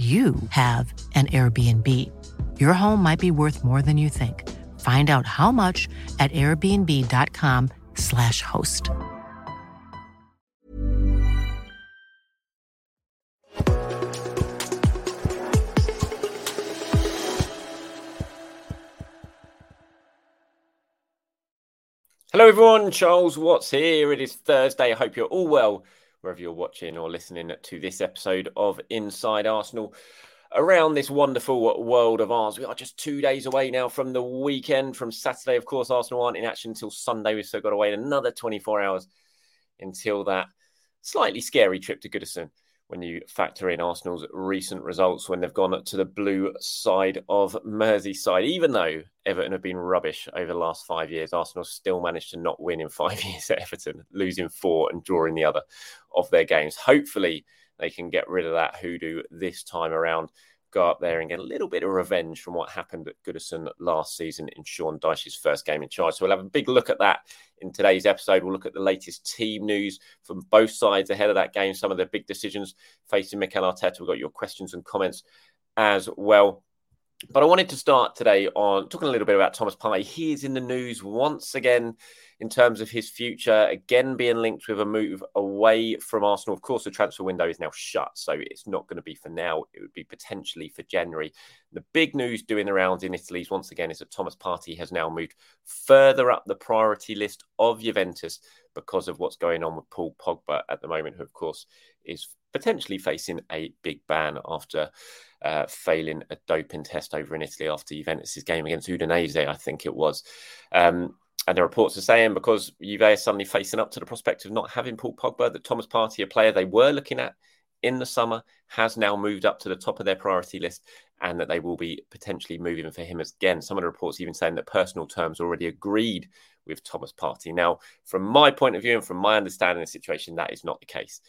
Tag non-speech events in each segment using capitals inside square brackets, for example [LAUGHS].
you have an Airbnb. Your home might be worth more than you think. Find out how much at airbnb.com/slash host. Hello, everyone. Charles Watts here. It is Thursday. I hope you're all well wherever you're watching or listening to this episode of Inside Arsenal. Around this wonderful world of ours, we are just two days away now from the weekend. From Saturday, of course, Arsenal aren't in action until Sunday. We've still got to wait another 24 hours until that slightly scary trip to Goodison when you factor in Arsenal's recent results when they've gone to the blue side of Merseyside. Even though Everton have been rubbish over the last five years, Arsenal still managed to not win in five [LAUGHS] years at Everton, losing four and drawing the other of their games. Hopefully, they can get rid of that hoodoo this time around go up there and get a little bit of revenge from what happened at Goodison last season in Sean Dyche's first game in charge. So we'll have a big look at that in today's episode. We'll look at the latest team news from both sides ahead of that game, some of the big decisions facing Mikel Arteta. We've got your questions and comments as well. But I wanted to start today on talking a little bit about Thomas Partey. He is in the news once again in terms of his future, again being linked with a move away from Arsenal. Of course, the transfer window is now shut, so it's not going to be for now. It would be potentially for January. The big news doing the rounds in Italy once again is that Thomas Partey has now moved further up the priority list of Juventus because of what's going on with Paul Pogba at the moment, who, of course, is potentially facing a big ban after uh, failing a doping test over in Italy after Juventus's game against Udinese, I think it was. Um, and the reports are saying because Juve are suddenly facing up to the prospect of not having Paul Pogba, that Thomas Partey, a player they were looking at in the summer, has now moved up to the top of their priority list and that they will be potentially moving for him again. Some of the reports even saying that personal terms already agreed with Thomas Partey. Now, from my point of view and from my understanding of the situation, that is not the case.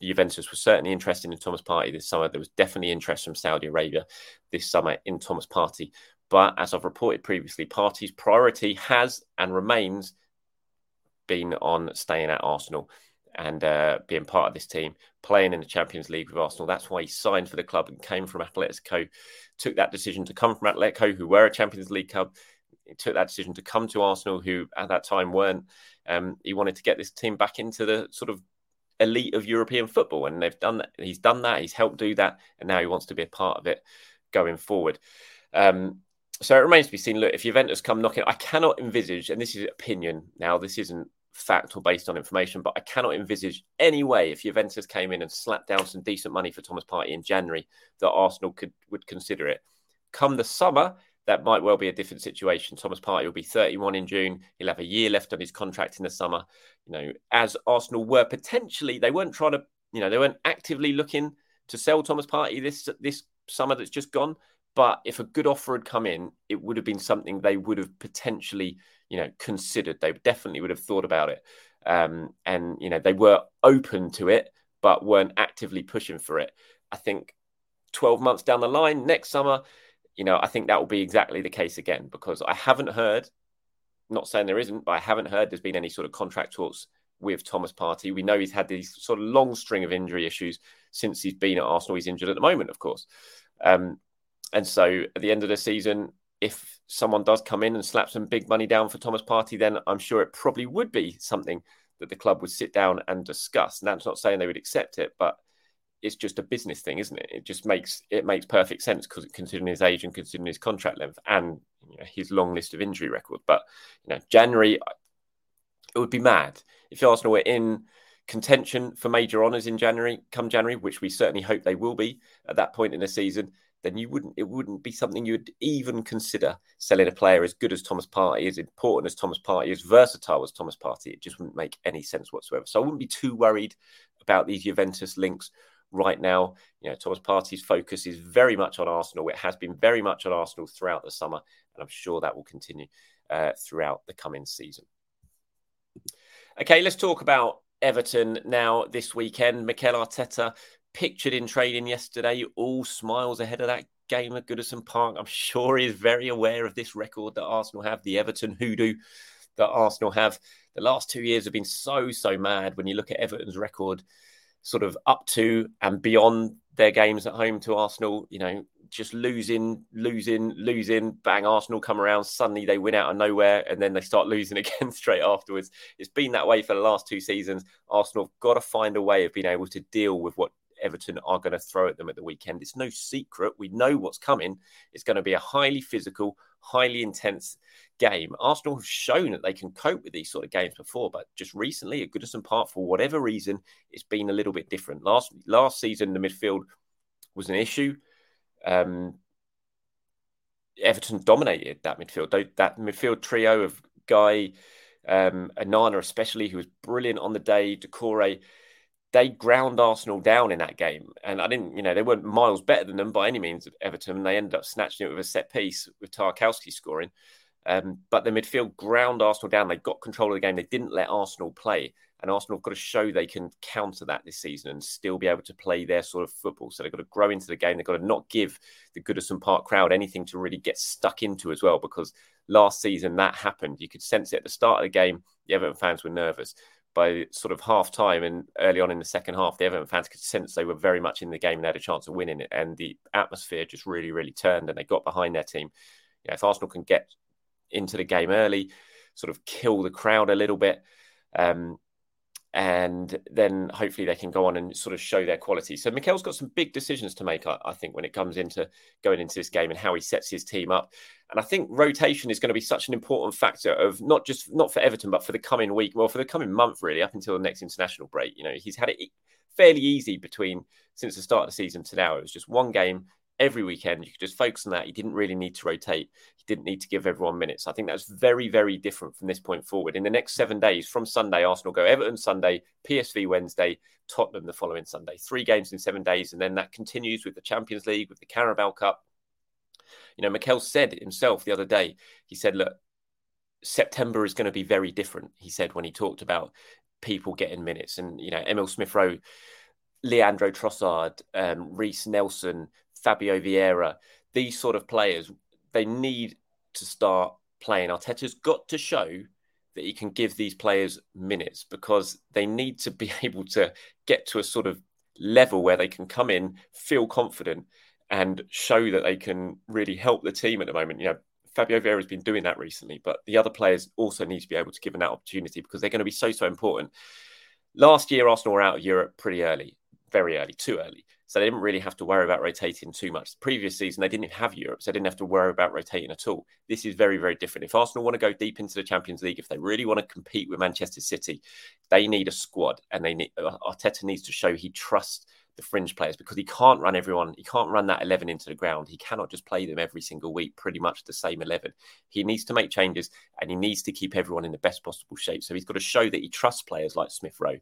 Juventus was certainly interested in Thomas Partey this summer. There was definitely interest from Saudi Arabia this summer in Thomas Partey. But as I've reported previously, Partey's priority has and remains been on staying at Arsenal and uh, being part of this team, playing in the Champions League with Arsenal. That's why he signed for the club and came from Atletico, took that decision to come from Atletico, who were a Champions League club. He took that decision to come to Arsenal, who at that time weren't. Um, he wanted to get this team back into the sort of elite of European football, and they've done that. He's done that. He's helped do that, and now he wants to be a part of it going forward. Um, so it remains to be seen. Look, if Juventus come knocking, I cannot envisage, and this is opinion now. This isn't fact or based on information, but I cannot envisage any way if Juventus came in and slapped down some decent money for Thomas Partey in January that Arsenal could would consider it. Come the summer, that might well be a different situation. Thomas Partey will be 31 in June. He'll have a year left on his contract in the summer. You know, as Arsenal were potentially, they weren't trying to, you know, they weren't actively looking to sell Thomas Partey this this summer that's just gone. But if a good offer had come in, it would have been something they would have potentially, you know, considered. They definitely would have thought about it. Um, and, you know, they were open to it, but weren't actively pushing for it. I think 12 months down the line, next summer, you know, I think that will be exactly the case again because I haven't heard, not saying there isn't, but I haven't heard there's been any sort of contract talks with Thomas Partey. We know he's had these sort of long string of injury issues since he's been at Arsenal. He's injured at the moment, of course. Um, and so at the end of the season, if someone does come in and slap some big money down for Thomas Partey, then I'm sure it probably would be something that the club would sit down and discuss. And that's not saying they would accept it, but it's just a business thing, isn't it? It just makes it makes perfect sense because considering his age and considering his contract length and you know, his long list of injury record. But you know, January, it would be mad if Arsenal were in contention for major honours in January, come January, which we certainly hope they will be at that point in the season then you wouldn't it wouldn't be something you'd even consider selling a player as good as Thomas Partey, as important as Thomas Partey, as versatile as Thomas Partey. It just wouldn't make any sense whatsoever. So I wouldn't be too worried about these Juventus links right now. You know, Thomas Partey's focus is very much on Arsenal. It has been very much on Arsenal throughout the summer, and I'm sure that will continue uh, throughout the coming season. Okay, let's talk about Everton now this weekend. Mikel Arteta pictured in training yesterday, all smiles ahead of that game at Goodison Park. I'm sure he is very aware of this record that Arsenal have, the Everton hoodoo that Arsenal have. The last two years have been so, so mad when you look at Everton's record, sort of up to and beyond their games at home to Arsenal, you know, just losing, losing, losing, bang, Arsenal come around, suddenly they win out of nowhere, and then they start [LAUGHS] losing again straight afterwards. It's been that way for the last two seasons. Arsenal have got to find a way of being able to deal with what Everton are going to throw at them at the weekend. It's no secret. We know what's coming. It's going to be a highly physical, highly intense game. Arsenal have shown that they can cope with these sort of games before, but just recently at Goodison Park, for whatever reason, it's been a little bit different. Last last season, the midfield was an issue. Um, Everton dominated that midfield. That midfield trio of Gueye, um, Onana, especially, who was brilliant on the day, Doucouré they ground Arsenal down in that game. And I didn't, you know, they weren't miles better than them by any means, at Everton. They ended up snatching it with a set piece with Tarkowski scoring. Um, but the midfield ground Arsenal down. They got control of the game. They didn't let Arsenal play. And Arsenal have got to show they can counter that this season and still be able to play their sort of football. So they've got to grow into the game. They've got to not give the Goodison Park crowd anything to really get stuck into as well, because last season that happened. You could sense it at the start of the game. The Everton fans were nervous by sort of half time and early on in the second half, the Everton fans could sense they were very much in the game and they had a chance of winning it. And the atmosphere just really, really turned and they got behind their team. You know, if Arsenal can get into the game early, sort of kill the crowd a little bit, um, and then hopefully they can go on and sort of show their quality. So Mikel's got some big decisions to make, I, I, think, when it comes into going into this game and how he sets his team up. And I think rotation is going to be such an important factor of not just not for Everton, but for the coming week, well, for the coming month, really, up until the next international break. You know, he's had it fairly easy between since the start of the season to now. It was just one game every weekend. You could just focus on that. You didn't really need to rotate. You didn't need to give everyone minutes. I think that's very, very different from this point forward. In the next seven days, from Sunday, Arsenal go Everton Sunday, PSV Wednesday, Tottenham the following Sunday. Three games in seven days. And then that continues with the Champions League, with the Carabao Cup. You know, Mikel said himself the other day, he said, look, September is going to be very different, he said when he talked about people getting minutes. And, you know, Emile Smith Rowe, Leandro Trossard, um, Reiss Nelson, Fabio Vieira, these sort of players, they need to start playing. Arteta's got to show that he can give these players minutes because they need to be [LAUGHS] able to get to a sort of level where they can come in, feel confident, and show that they can really help the team at the moment. You know, Fabio Vieira has been doing that recently, but the other players also need to be able to give them that opportunity because they're going to be so, so important. Last year, Arsenal were out of Europe pretty early, very early, too early. So they didn't really have to worry about rotating too much. The previous season, they didn't have Europe, so they didn't have to worry about rotating at all. This is very, very different. If Arsenal want to go deep into the Champions League, if they really want to compete with Manchester City, they need a squad, and they need uh, Arteta needs to show he trusts the fringe players because he can't run everyone. He can't run that 11 into the ground. He cannot just play them every single week, pretty much the same 11. He needs to make changes and he needs to keep everyone in the best possible shape. So he's got to show that he trusts players like Smith Rowe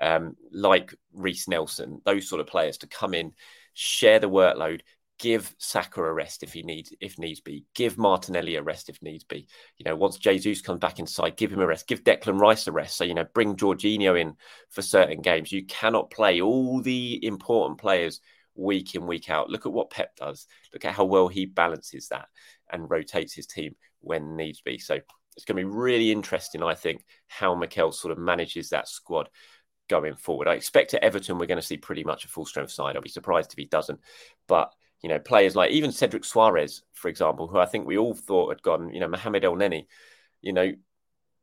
um, like Reiss Nelson, those sort of players to come in, share the workload, give Saka a rest if he needs if needs be, give Martinelli a rest if needs be. You know, once Jesus comes back inside, give him a rest, give Declan Rice a rest. So you know, bring Jorginho in for certain games. You cannot play all the important players week in, week out. Look at what Pep does. Look at how well he balances that and rotates his team when needs be. So it's going to be really interesting, I think, how Mikel sort of manages that squad going forward. I expect at Everton we're going to see pretty much a full strength side. I'll be surprised if he doesn't. But you know, players like even Cedric Soares, for example, who I think we all thought had gone, you know, Mohamed Elneny, you know,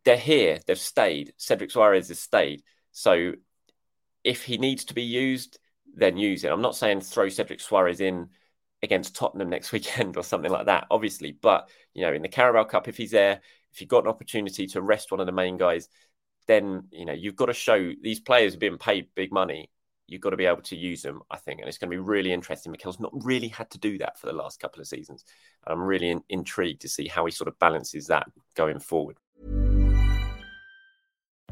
they're here, they've stayed. Cedric Soares has stayed. So if he needs to be used, then use it. I'm not saying throw Cedric Soares in against Tottenham next [LAUGHS] weekend or something like that, obviously. But, you know, in the Carabao Cup, if he's there, if you've got an opportunity to rest one of the main guys, then, you know, you've got to show these players have been paid big money. You've got to be able to use them, I think. And it's going to be really interesting. Mikel's not really had to do that for the last couple of seasons. And I'm really in- intrigued to see how he sort of balances that going forward.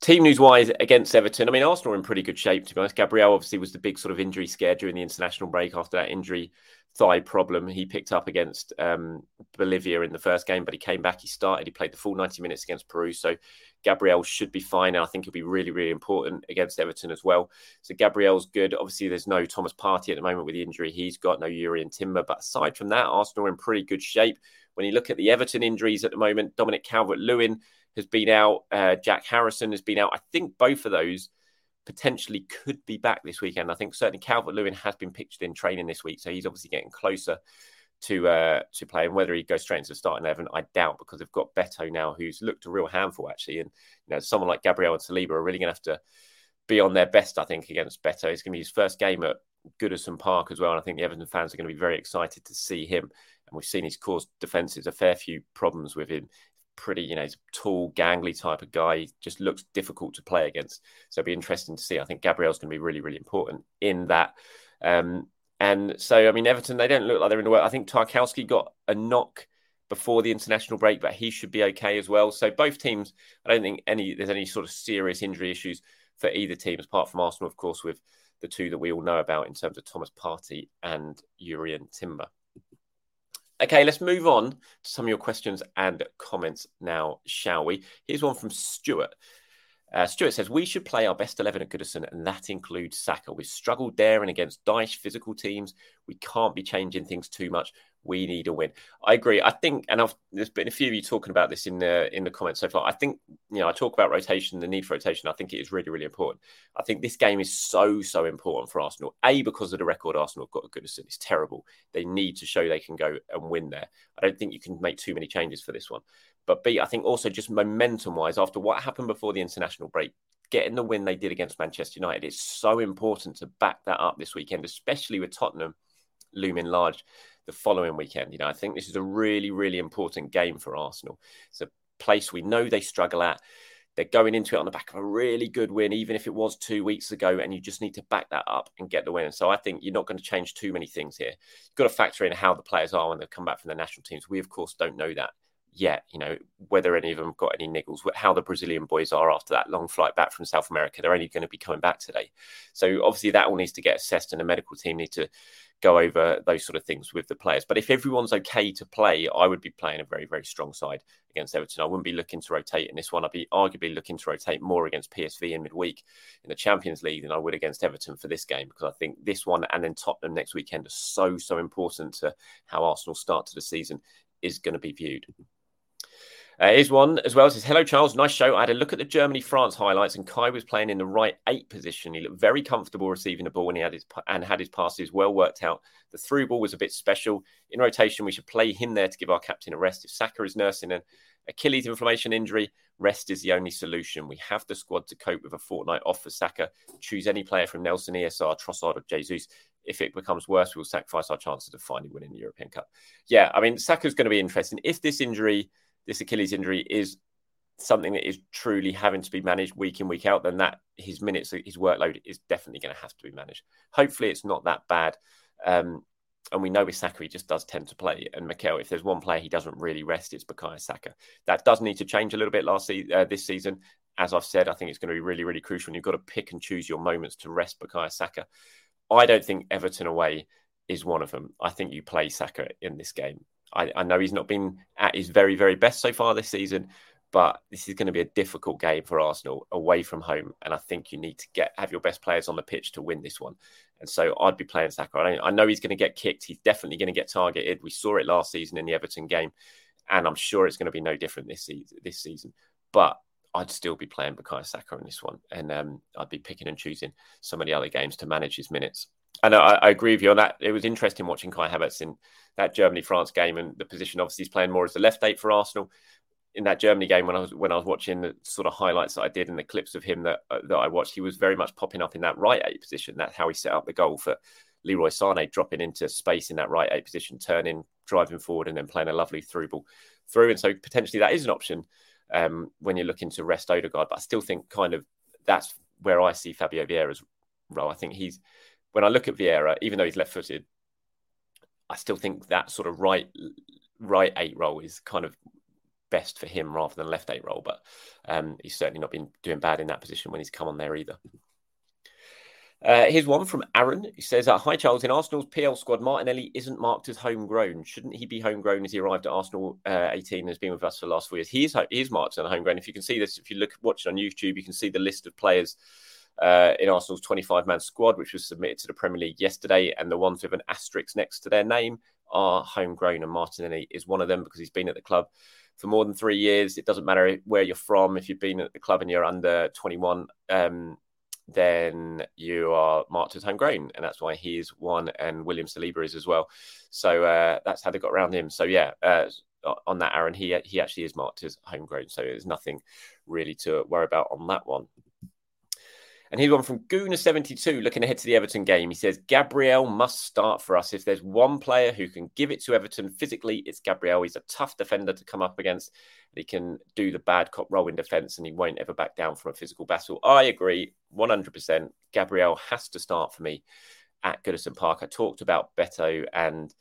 Team news wise against Everton, I mean, Arsenal are in pretty good shape, to be honest. Gabriel obviously was the big sort of injury scare during the international break after that injury thigh problem he picked up against um, Bolivia in the first game, but he came back, he started, he played the full 90 minutes against Peru. So Gabriel should be fine. And I think he'll be really, really important against Everton as well. So Gabriel's good. Obviously, there's no Thomas Partey at the moment with the injury he's got, no Jurrien Timber. But aside from that, Arsenal are in pretty good shape. When you look at the Everton injuries at the moment, Dominic Calvert Lewin has been out, uh, Jack Harrison has been out. I think both of those potentially could be back this weekend. I think certainly Calvert Lewin has been pictured in training this week, so he's obviously getting closer to uh, to play. And whether he goes straight into the starting eleven, I doubt because they've got Beto now, who's looked a real handful actually. And you know, someone like Gabriel and Saliba are really going to have to be on their best, I think, against Beto. It's going to be his first game at Goodison Park as well, and I think the Everton fans are going to be very excited to see him. And we've seen he's caused defenses a fair few problems with him pretty, you know, tall, gangly type of guy. He just looks difficult to play against. So it'd be interesting to see. I think Gabriel's going to be really, really important in that. Um, and so, I mean, Everton, they don't look like they're in the way. I think Tarkowski got a knock before the international break, but he should be okay as well. So both teams, I don't think any there's any sort of serious injury issues for either team, apart from Arsenal, of course, with the two that we all know about in terms of Thomas Partey and Jurrien Timber. Okay, let's move on to some of your questions and comments now, shall we? Here's one from Stuart. Uh, Stuart says, We should play our best 11 at Goodison, and that includes Saka. We've struggled there and against Dyche physical teams. We can't be changing things too much we need a win. I agree. I think, and I've, there's been a few of you talking about this in the in the comments so far. I think you know I talk about rotation, the need for rotation. I think it is really really important. I think this game is so so important for Arsenal. A because of the record Arsenal have got a Goodison. It's terrible. They need to show they can go and win there. I don't think you can make too many changes for this one. But B, I think also just momentum wise, after what happened before the international break, getting the win they did against Manchester United, it's so important to back that up this weekend, especially with Tottenham looming large the following weekend. You know, I think this is a really, really important game for Arsenal. It's a place we know they struggle at. They're going into it on the back of a really good win, even if it was two weeks ago, and you just need to back that up and get the win. So I think you're not going to change too many things here. You've got to factor in how the players are when they've come back from the national teams. We, of course, don't know that yet. You know, whether any of them got any niggles, how the Brazilian boys are after that long flight back from South America. They're only going to be coming back today. So obviously that all needs to get assessed, and the medical team need to go over those sort of things with the players. But if everyone's okay to play, I would be playing a very, very strong side against Everton. I wouldn't be looking to rotate in this one. I'd be arguably looking to rotate more against PSV in midweek in the Champions League than I would against Everton for this game because I think this one and then Tottenham next weekend are so, so important to how Arsenal start to the season is going to be viewed. Uh, here's one as well. It says, Hello, Charles. Nice show. I had a look at the Germany France highlights, and Kai was playing in the right eight position. He looked very comfortable receiving the ball, and he had his and had his passes well worked out. The through ball was a bit special. In rotation, we should play him there to give our captain a rest. If Saka is nursing an Achilles inflammation injury, Rest is the only solution. We have the squad to cope with a fortnight off for Saka. Choose any player from Nelson, ESR, Trossard, or Jesus. If it becomes worse, we'll sacrifice our chances of finally winning the European Cup. Yeah, I mean, Saka's going to be interesting. If this injury, this Achilles injury, is something that is truly having to be managed week in, week out, then that his minutes, his workload is definitely going to have to be managed. Hopefully, it's not that bad. Um, and we know with Saka, he just does tend to play. And Mikel, if there's one player he doesn't really rest, it's Bukayo Saka. That does need to change a little bit last se- uh, this season. As I've said, I think it's going to be really, really crucial. And you've got to pick and choose your moments to rest Bukayo Saka. I don't think Everton away is one of them. I think you play Saka in this game. I, I know he's not been at his very, very best so far this season, but this is going to be a difficult game for Arsenal away from home, and I think you need to get have your best players on the pitch to win this one. And so I'd be playing Saka. I, know he's going to get kicked. He's definitely going to get targeted. We saw it last season in the Everton game, and I'm sure it's going to be no different this season. This season, but I'd still be playing Bukayo Saka in this one, and um, I'd be picking and choosing some of the other games to manage his minutes. And I, I agree with you on that. It was interesting watching Kai Havertz in that Germany France game, and the position obviously he's playing more as the left eight for Arsenal in that Germany game when I was when I was watching the sort of highlights that I did and the clips of him that uh, that I watched, he was very much popping up in that right eight position. That's how he set up the goal for Leroy Sané, dropping into space in that right eight position, turning, driving forward, and then playing a lovely through ball through. And so potentially that is an option um, when you're looking to rest Odegaard. But I still think kind of that's where I see Fabio Vieira's role. I think he's when I look at Vieira, even though he's left-footed, I still think that sort of right right eight role is kind of best for him rather than left eight role. But um, he's certainly not been doing bad in that position when he's come on there either. Uh, here's one from Aaron. He says, uh, Hi, Charles. In Arsenal's PL squad, Martinelli isn't marked as homegrown. Shouldn't he be homegrown as he arrived at Arsenal uh, 18 and has been with us for the last four years? He is, he is marked as homegrown. If you can see this, if you look watch it on YouTube, you can see the list of players uh, in Arsenal's 25 man squad, which was submitted to the Premier League yesterday. And the ones with an asterisk next to their name are homegrown. And Martinelli is one of them because he's been at the club for more than three years. It doesn't matter where you're from. If you've been at the club and you're under 21, um, then you are marked as homegrown, and that's why he is one, and William Saliba is as well. So uh, that's how they got around him. So yeah, uh, on that, Aaron, he he actually is marked as homegrown. So there's nothing really to worry about on that one. And here's one from Gooner72 looking ahead to the Everton game. He says, Gabriel must start for us. If there's one player who can give it to Everton physically, it's Gabriel. He's a tough defender to come up against. He can do the bad cop role in defence and he won't ever back down from a physical battle. I agree 100%. Gabriel has to start for me at Goodison Park. I talked about Beto and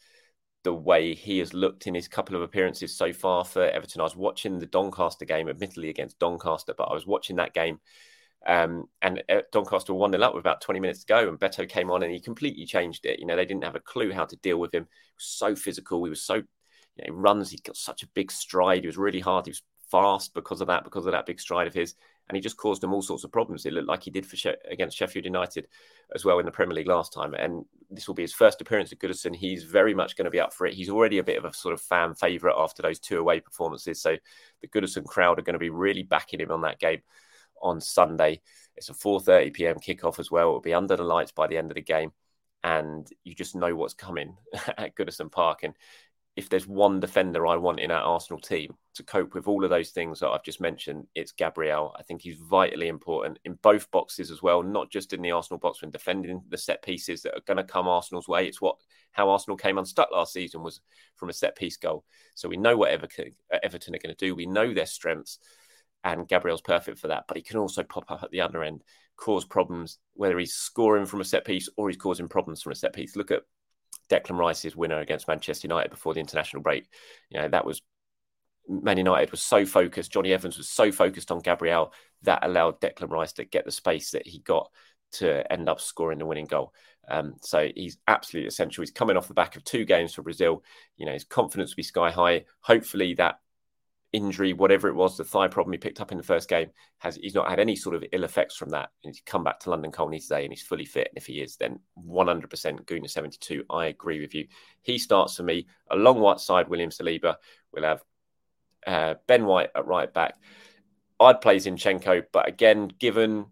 the way he has looked in his couple of appearances so far for Everton. I was watching the Doncaster game, admittedly against Doncaster, but I was watching that game um, and uh, Doncaster were 1 0 up with about 20 minutes to go, and Beto came on and he completely changed it. You know, they didn't have a clue how to deal with him. So physical. He was so, you know, runs, he got such a big stride. He was really hard. He was fast because of that, because of that big stride of his. And he just caused them all sorts of problems. It looked like he did for she- against Sheffield United as well in the Premier League last time. And this will be his first appearance at Goodison. He's very much going to be up for it. He's already a bit of a sort of fan favourite after those two away performances. So the Goodison crowd are going to be really backing him on that game on Sunday. It's a 4:30 p.m. kickoff as well. It'll be under the lights by the end of the game, and you just know what's coming [LAUGHS] at Goodison Park. And if there's one defender I want in our Arsenal team to cope with all of those things that I've just mentioned, it's Gabriel. I think he's vitally important in both boxes as well, not just in the Arsenal box when defending the set pieces that are going to come Arsenal's way. It's what how Arsenal came unstuck last season was from a set piece goal. So we know what Everton, Everton are going to do. We know their strengths and Gabriel's perfect for that. But he can also pop up at the other end, cause problems, whether he's scoring from a set piece or he's causing problems from a set piece. Look at Declan Rice's winner against Manchester United before the international break. You know, that was Man United was so focused, Jonny Evans was so focused on Gabriel that allowed Declan Rice to get the space that he got to end up scoring the winning goal. Um, so he's absolutely essential. He's coming off the back of two games for Brazil. You know, his confidence will be sky high. Hopefully that injury, whatever it was, the thigh problem he picked up in the first game, has he's not had any sort of ill effects from that. And he's come back to London Colney today and he's fully fit. And if he is, then 100% Gooner 72. I agree with you. He starts for me along white side, William Saliba. We'll have uh, Ben White at right back. I'd play Zinchenko, but again, given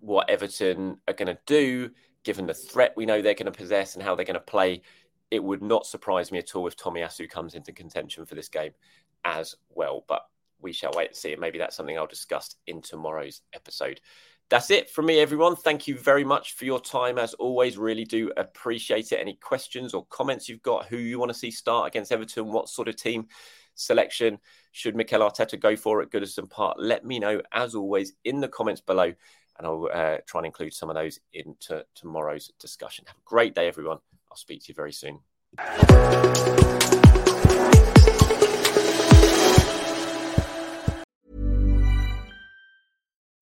what Everton are going to do, given the threat we know they're going to possess and how they're going to play, it would not surprise me at all if Tomiyasu comes into contention for this game as well. But we shall wait and see. Maybe that's something I'll discuss in tomorrow's episode. That's it from me, everyone. Thank you very much for your time. As always, really do appreciate it. Any questions or comments you've got, who you want to see start against Everton, what sort of team selection should Mikel Arteta go for at Goodison Park? Let me know, as always, in the comments below, and I'll uh, try and include some of those into tomorrow's discussion. Have a great day, everyone. I'll speak to you very soon.